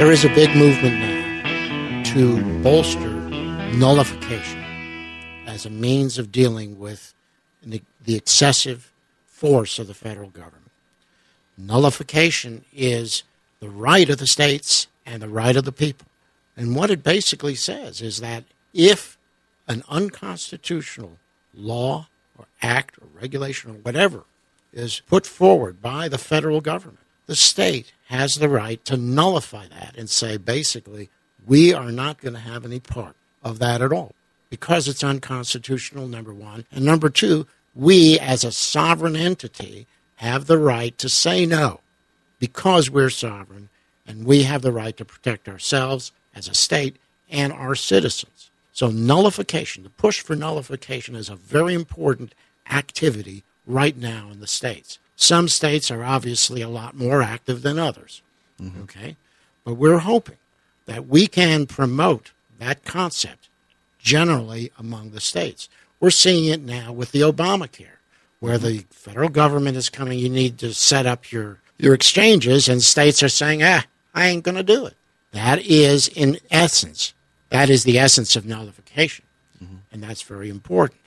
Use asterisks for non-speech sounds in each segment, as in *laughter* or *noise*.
There is a big movement now to bolster nullification as a means of dealing with the, the excessive force of the federal government. Nullification is the right of the states and the right of the people. And what it basically says is that if an unconstitutional law or act or regulation or whatever is put forward by the federal government, the state has the right to nullify that and say, basically, we are not going to have any part of that at all because it's unconstitutional, number one. And number two, we as a sovereign entity have the right to say no because we're sovereign and we have the right to protect ourselves as a state and our citizens. So, nullification, the push for nullification is a very important activity right now in the states. Some states are obviously a lot more active than others. Mm-hmm. Okay? But we're hoping that we can promote that concept generally among the states. We're seeing it now with the Obamacare, where mm-hmm. the federal government is coming, you need to set up your, your exchanges, and states are saying, ah, I ain't going to do it. That is, in essence, that is the essence of nullification. Mm-hmm. And that's very important.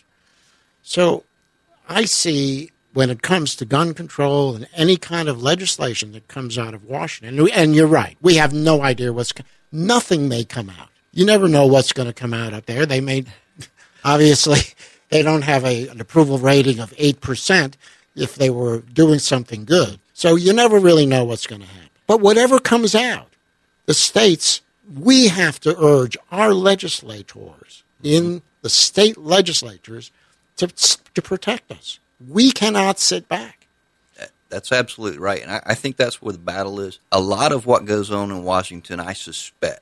So I see when it comes to gun control and any kind of legislation that comes out of Washington, and you're right, we have no idea what's, nothing may come out. You never know what's going to come out up there. They may, *laughs* obviously, *laughs* they don't have a, an approval rating of 8% if they were doing something good. So you never really know what's going to happen. But whatever comes out, the states, we have to urge our legislators in the state legislatures to, to protect us. We cannot sit back. That's absolutely right. And I, I think that's where the battle is. A lot of what goes on in Washington, I suspect,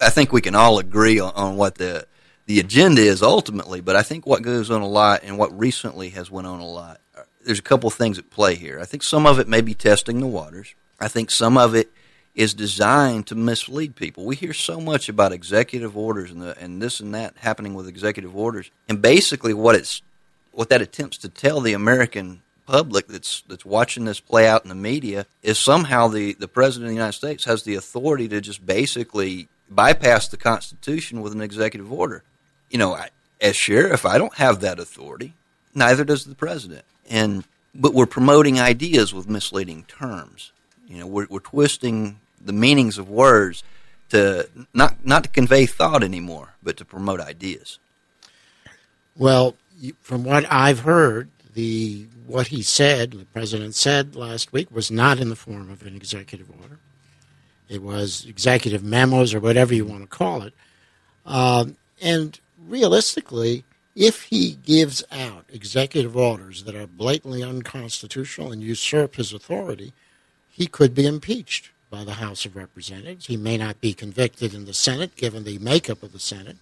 I think we can all agree on, on what the the agenda is ultimately, but I think what goes on a lot and what recently has went on a lot, uh, there's a couple of things at play here. I think some of it may be testing the waters. I think some of it is designed to mislead people. We hear so much about executive orders and the, and this and that happening with executive orders, and basically what it's what that attempts to tell the American public that's that's watching this play out in the media is somehow the the president of the United States has the authority to just basically bypass the Constitution with an executive order. You know, I, as sheriff, I don't have that authority. Neither does the president. And but we're promoting ideas with misleading terms. You know, we're, we're twisting the meanings of words to not not to convey thought anymore, but to promote ideas. Well, from what I've heard, the what he said, the president said last week, was not in the form of an executive order. It was executive memos or whatever you want to call it. Um, and realistically, if he gives out executive orders that are blatantly unconstitutional and usurp his authority, he could be impeached by the House of Representatives. He may not be convicted in the Senate, given the makeup of the Senate,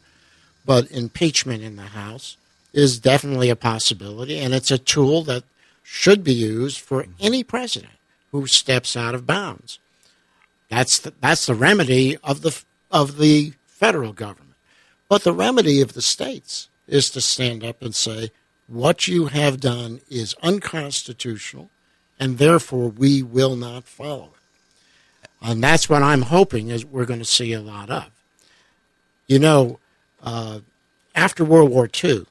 but impeachment in the House is definitely a possibility, and it's a tool that should be used for any president who steps out of bounds. That's the, that's the remedy of the of the federal government. But the remedy of the states is to stand up and say what you have done is unconstitutional, and therefore we will not follow it. And that's what I'm hoping is we're going to see a lot of. You know, uh, after World War II,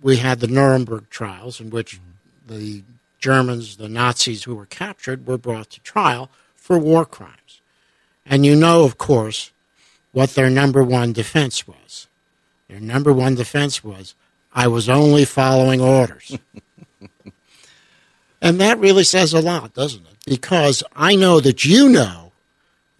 we had the Nuremberg trials in which the Germans, the Nazis who were captured, were brought to trial for war crimes. And you know, of course, what their number one defense was. Their number one defense was, I was only following orders. *laughs* and that really says a lot, doesn't it? Because I know that you know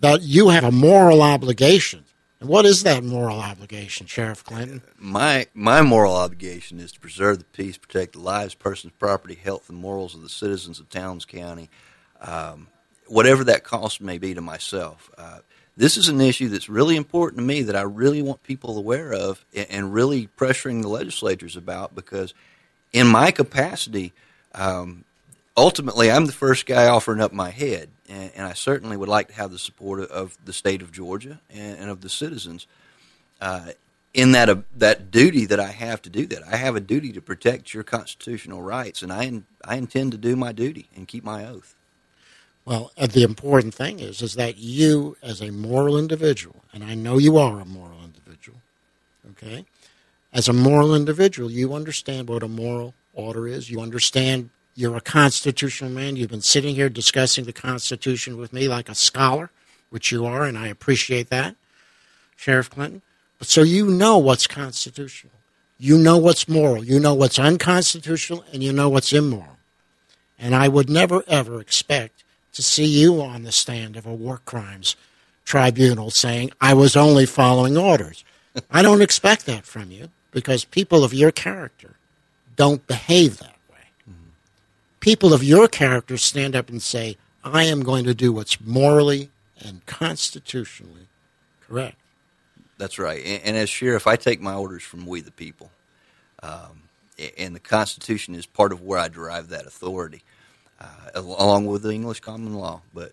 that you have a moral obligation. What is that moral obligation, Sheriff Clinton? My my moral obligation is to preserve the peace, protect the lives, persons, property, health, and morals of the citizens of Towns County. Um, whatever that cost may be to myself. Uh, this is an issue that's really important to me that I really want people aware of and, and really pressuring the legislators about because, in my capacity, um, ultimately I'm the first guy offering up my head, and, and, I certainly would like to have the support of the state of Georgia and, and of the citizens. Uh, in that uh, that duty that I have to do that, I have a duty to protect your constitutional rights, and I I intend to do my duty and keep my oath. Well, uh, the important thing is is that you, as a moral individual, and I know you are a moral individual, okay, as a moral individual, you understand what a moral order is. You understand you're a constitutional man. You've been sitting here discussing the Constitution with me like a scholar, which you are, and I appreciate that, Sheriff Clinton. But so you know what's constitutional. You know what's moral. You know what's unconstitutional, and you know what's immoral. And I would never, ever expect to see you on the stand of a war crimes tribunal saying, I was only following orders. I don't expect that from you because people of your character don't behave that. People of your character stand up and say, I am going to do what's morally and constitutionally correct. That's right. And, and as sheriff, I take my orders from we the people. Um, and the Constitution is part of where I derive that authority, uh, along with the English common law. But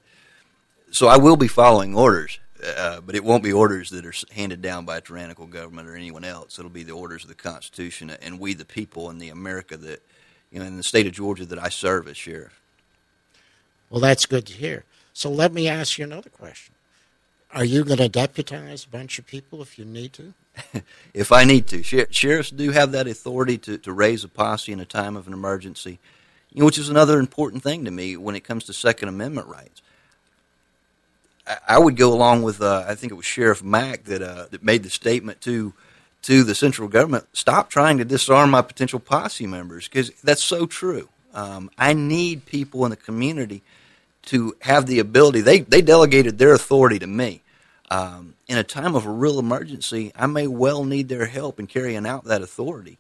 so I will be following orders. Uh, but it won't be orders that are handed down by a tyrannical government or anyone else. It'll be the orders of the Constitution and we, the people, in the America that, you know, in the state of Georgia that I serve as sheriff. Well, that's good to hear. So let me ask you another question. Are you going to deputize a bunch of people if you need to? *laughs* if I need to. Sher- sheriffs do have that authority to, to raise a posse in a time of an emergency, you know, which is another important thing to me when it comes to Second Amendment rights. I would go along with uh, I think it was Sheriff Mack that uh, that made the statement to to the central government: stop trying to disarm my potential posse members because that's so true. Um, I need people in the community to have the ability. They they delegated their authority to me. Um, in a time of a real emergency, I may well need their help in carrying out that authority,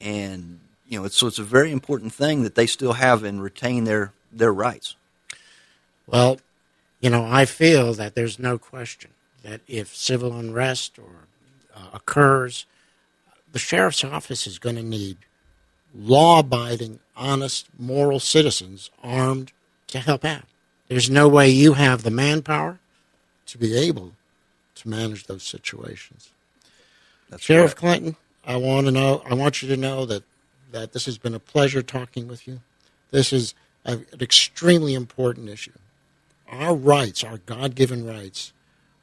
and you know, it's, so it's a very important thing that they still have and retain their their rights. Well, you know, I feel that there's no question that if civil unrest or uh, occurs, the sheriff's office is going to need law-abiding, honest, moral citizens armed to help out. There's no way you have the manpower to be able to manage those situations. That's Sheriff right. Clinton, I want to know. I want you to know that that this has been a pleasure talking with you. This is a, an extremely important issue our rights, our God given rights,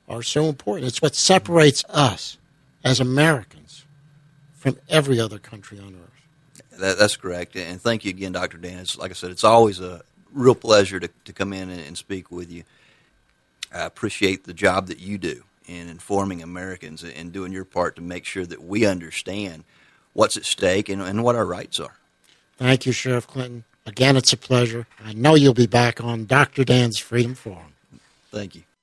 are so important. It's what separates us as Americans from every other country on earth. That, that's correct. And thank you again, Dr. Dan. It's, like I said, it's always a real pleasure to, to come in and, and speak with you. I appreciate the job that you do in informing Americans and doing your part to make sure that we understand what's at stake and, and what our rights are. Thank you, Sheriff Clinton. Again, it's a pleasure. I know you'll be back on Dr. Dan's Freedom Forum. Thank you.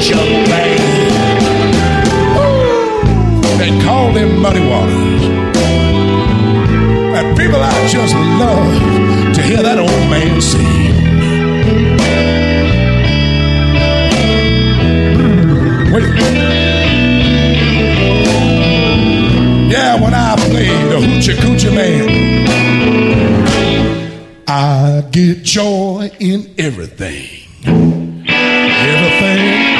Call me the And call them muddy waters. And people, I just love to hear that old man sing. Hmm. Wait. Yeah, when I played the Hoochie Coochie Man, I get joy in everything. Everything,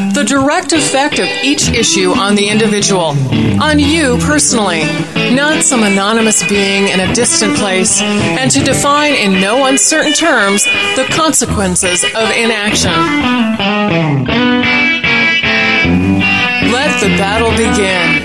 the direct effect of each issue on the individual, on you personally, not some anonymous being in a distant place, and to define in no uncertain terms the consequences of inaction. Let the battle begin.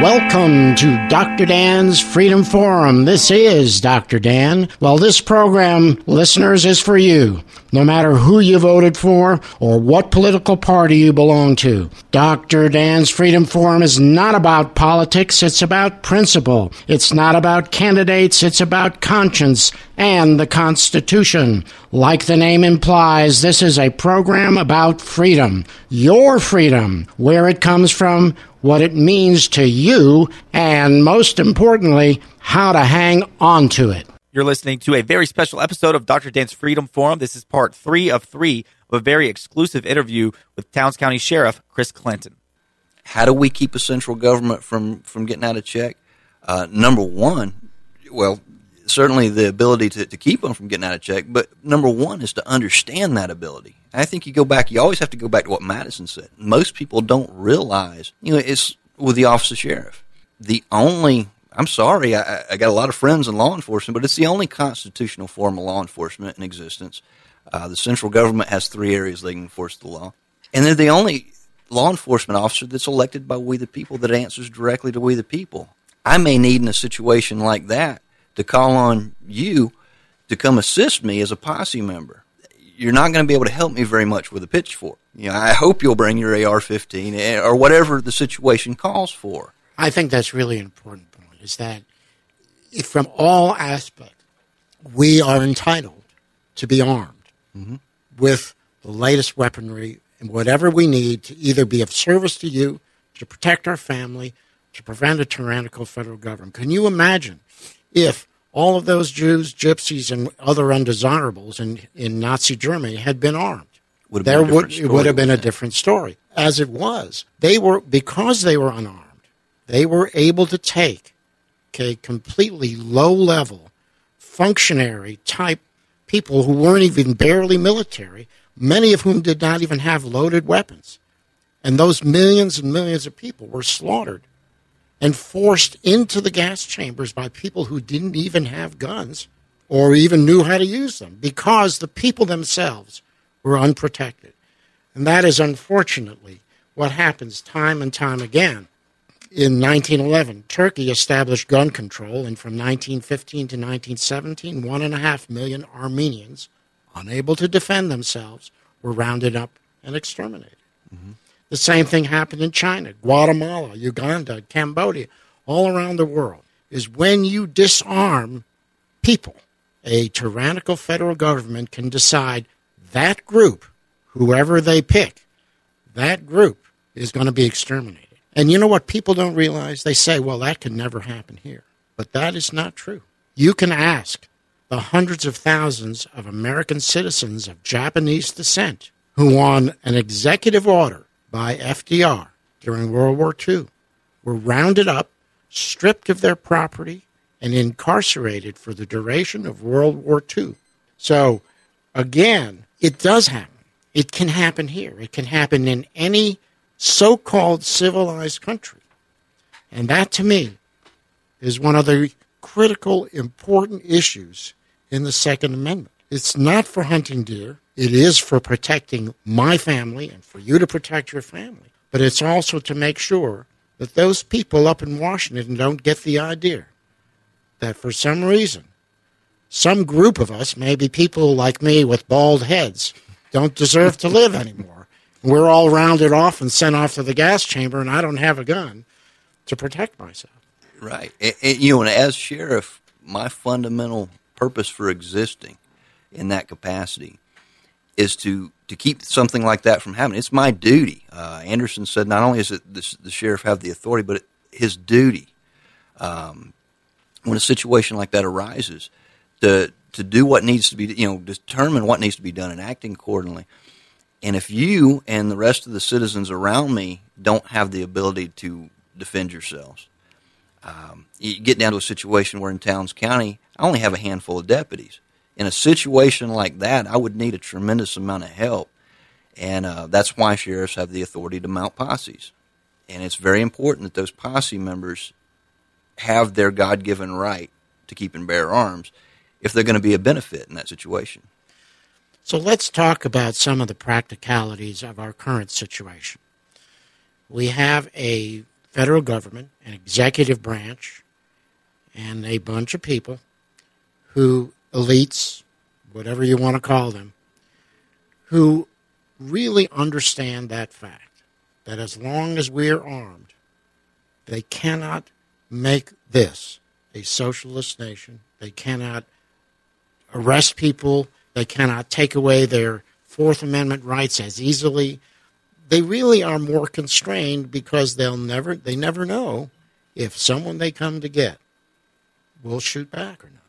Welcome to Dr. Dan's Freedom Forum. This is Dr. Dan. Well, this program, listeners, is for you, no matter who you voted for or what political party you belong to. Dr. Dan's Freedom Forum is not about politics, it's about principle. It's not about candidates, it's about conscience and the Constitution. Like the name implies, this is a program about freedom. Your freedom, where it comes from, what it means to you, and most importantly, how to hang on to it. You're listening to a very special episode of Dr. Dan's Freedom Forum. This is part three of three of a very exclusive interview with Towns County Sheriff Chris Clinton. How do we keep a central government from, from getting out of check? Uh, number one, well, certainly the ability to, to keep them from getting out of check, but number one is to understand that ability. I think you go back, you always have to go back to what Madison said. Most people don't realize, you know, it's with the office of sheriff. The only, I'm sorry, I, I got a lot of friends in law enforcement, but it's the only constitutional form of law enforcement in existence. Uh, the central government has three areas they can enforce the law. And they're the only law enforcement officer that's elected by we the people that answers directly to we the people. I may need in a situation like that to call on you to come assist me as a posse member. You're not going to be able to help me very much with a pitchfork. You know, I hope you'll bring your AR-15 eh, or whatever the situation calls for. I think that's really an important point. Is that if from all aspects we are entitled to be armed mm-hmm. with the latest weaponry and whatever we need to either be of service to you, to protect our family, to prevent a tyrannical federal government. Can you imagine if all of those Jews, gypsies, and other undesirables in, in Nazi Germany had been armed. Would there would it would have been a different story. As it was, they were because they were unarmed, they were able to take okay completely low level functionary type people who weren't even barely military, many of whom did not even have loaded weapons. And those millions and millions of people were slaughtered and forced into the gas chambers by people who didn't even have guns or even knew how to use them because the people themselves were unprotected. And that is unfortunately what happens time and time again. In 1911, Turkey established gun control, and from 1915 to 1917, one and a half million Armenians, unable to defend themselves, were rounded up and exterminated. Mm-hmm. The same thing happened in China, Guatemala, Uganda, Cambodia, all around the world. Is when you disarm people, a tyrannical federal government can decide that group, whoever they pick, that group is going to be exterminated. And you know what people don't realize? They say, well, that can never happen here. But that is not true. You can ask the hundreds of thousands of American citizens of Japanese descent who, on an executive order, by FDR during World War II were rounded up, stripped of their property, and incarcerated for the duration of World War II. So, again, it does happen. It can happen here. It can happen in any so called civilized country. And that, to me, is one of the critical, important issues in the Second Amendment. It's not for hunting deer. It is for protecting my family and for you to protect your family. But it's also to make sure that those people up in Washington don't get the idea that for some reason, some group of us, maybe people like me with bald heads, don't deserve to live anymore. We're all rounded off and sent off to the gas chamber, and I don't have a gun to protect myself. Right. And, and, you know, and as sheriff, my fundamental purpose for existing in that capacity is to to keep something like that from happening. It's my duty. Uh, Anderson said not only is it the, the, sheriff have the authority, but it, his duty um, when a situation like that arises to to do what needs to be you know determine what needs to be done and acting accordingly. And if you and the rest of the citizens around me don't have the ability to defend yourselves, um, you get down to a situation where in Towns County, I only have a handful of deputies. In a situation like that, I would need a tremendous amount of help. And uh, that's why sheriffs have the authority to mount posses. And it's very important that those posse members have their God given right to keep and bear arms if they're going to be a benefit in that situation. So let's talk about some of the practicalities of our current situation. We have a federal government, an executive branch, and a bunch of people who, elites, whatever you want to call them, who really understand that fact that as long as we're armed, they cannot make this a socialist nation. They cannot arrest people they cannot take away their Fourth Amendment rights as easily. They really are more constrained because they'll never they never know if someone they come to get will shoot back or not.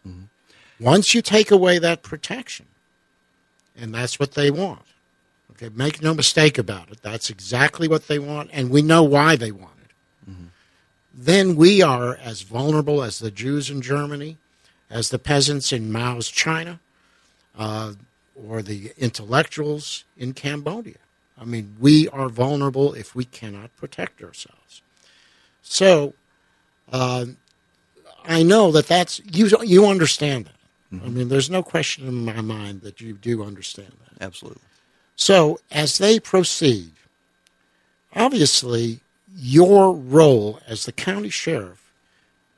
Once you take away that protection, and that's what they want. Okay, make no mistake about it. That's exactly what they want, and we know why they want it. Mm-hmm. Then we are as vulnerable as the Jews in Germany, as the peasants in Mao's China, uh, or the intellectuals in Cambodia. I mean, we are vulnerable if we cannot protect ourselves. So, uh, I know that that's you. You understand that. Mm-hmm. I mean, there's no question in my mind that you do understand that. Absolutely. So, as they proceed, obviously, your role as the county sheriff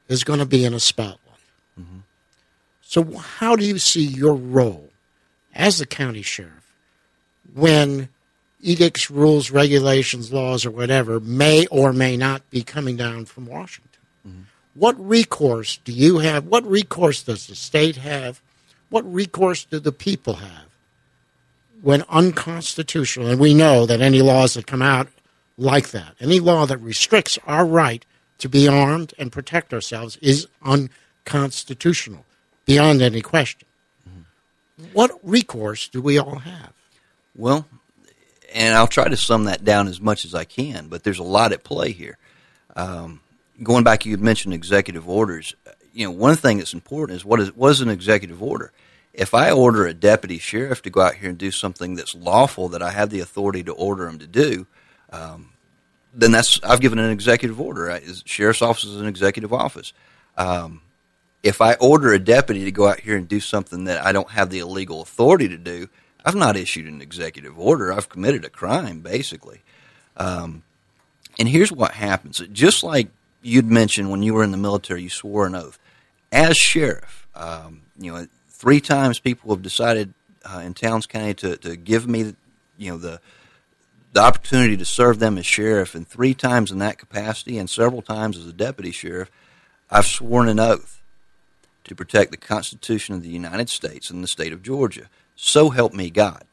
is going to be in a spotlight. Mm-hmm. So, how do you see your role as the county sheriff when edicts, rules, regulations, laws, or whatever may or may not be coming down from Washington? Mm-hmm. What recourse do you have? What recourse does the state have? What recourse do the people have when unconstitutional? And we know that any laws that come out like that, any law that restricts our right to be armed and protect ourselves, is unconstitutional beyond any question. Mm-hmm. What recourse do we all have? Well, and I'll try to sum that down as much as I can, but there's a lot at play here. Um, going back, you mentioned executive orders. You know, one thing that's important is what is what is an executive order? If I order a deputy sheriff to go out here and do something that's lawful that I have the authority to order him to do, um, then that's I've given an executive order. Right? Sheriff's office is an executive office. Um, if I order a deputy to go out here and do something that I don't have the illegal authority to do, I've not issued an executive order. I've committed a crime, basically. Um, and here's what happens. Just like you'd mentioned when you were in the military, you swore an oath. As sheriff, um, you know, three times people have decided uh, in Towns County to, to give me, you know, the the opportunity to serve them as sheriff, and three times in that capacity, and several times as a deputy sheriff, I've sworn an oath to protect the Constitution of the United States and the state of Georgia. So help me God.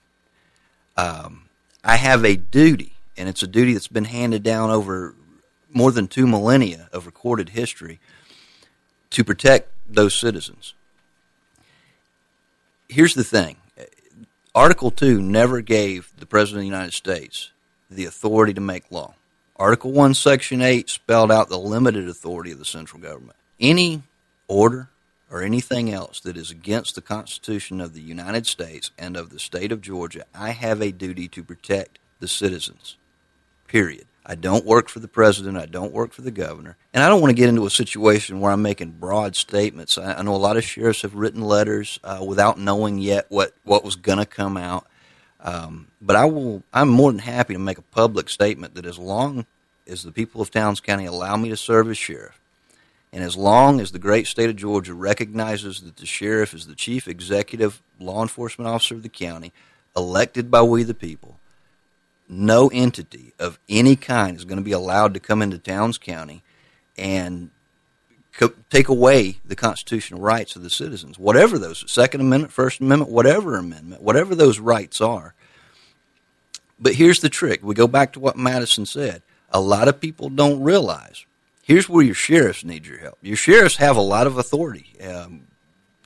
Um, I have a duty, and it's a duty that's been handed down over more than two millennia of recorded history to protect those citizens. Here's the thing Article 2 never gave the President of the United States the authority to make law. Article 1, Section 8 spelled out the limited authority of the central government. Any order, or anything else that is against the Constitution of the United States and of the state of Georgia, I have a duty to protect the citizens. Period. I don't work for the president. I don't work for the governor. And I don't want to get into a situation where I'm making broad statements. I, I know a lot of sheriffs have written letters uh, without knowing yet what, what was going to come out. Um, but I will. I'm more than happy to make a public statement that as long as the people of Towns County allow me to serve as sheriff, and as long as the great state of Georgia recognizes that the sheriff is the chief executive law enforcement officer of the county, elected by we the people, no entity of any kind is going to be allowed to come into Towns County and co- take away the constitutional rights of the citizens, whatever those Second Amendment, First Amendment, whatever amendment, whatever those rights are. But here's the trick: we go back to what Madison said. A lot of people don't realize Here's where your sheriffs need your help. Your sheriffs have a lot of authority, um,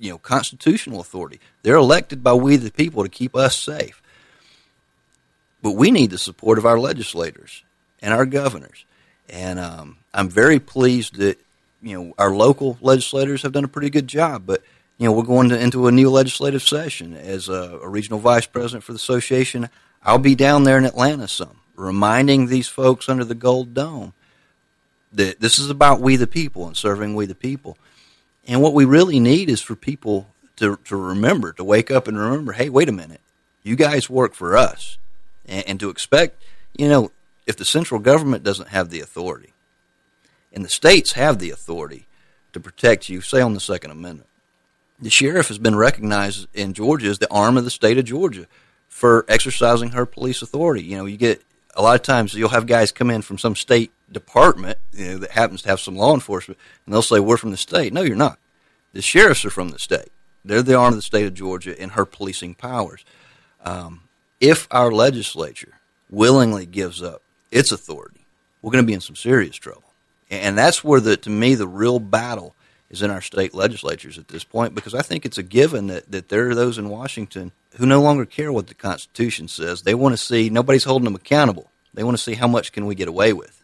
you know, constitutional authority. They're elected by we the people to keep us safe. But we need the support of our legislators and our governors. And um, I'm very pleased that you know our local legislators have done a pretty good job. But you know we're going to, into a new legislative session as a, a regional vice president for the association. I'll be down there in Atlanta some, reminding these folks under the gold dome that this is about we the people and serving we the people. And what we really need is for people to, to remember, to wake up and remember, hey, wait a minute, you guys work for us. And, and to expect, you know, if the central government doesn't have the authority, and the states have the authority to protect you, say on the Second Amendment, the sheriff has been recognized in Georgia as the arm of the state of Georgia for exercising her police authority. You know, you get a lot of times you'll have guys come in from some state department you know, that happens to have some law enforcement, and they'll say, We're from the state. No, you're not. The sheriffs are from the state. They're the arm of the state of Georgia in her policing powers. Um, if our legislature willingly gives up its authority, we're going to be in some serious trouble. And that's where the, to me, the real battle is in our state legislatures at this point, because I think it's a given that, that there are those in Washington who no longer care what the Constitution says. They want to see nobody's holding them accountable. They want to see how much can we get away with.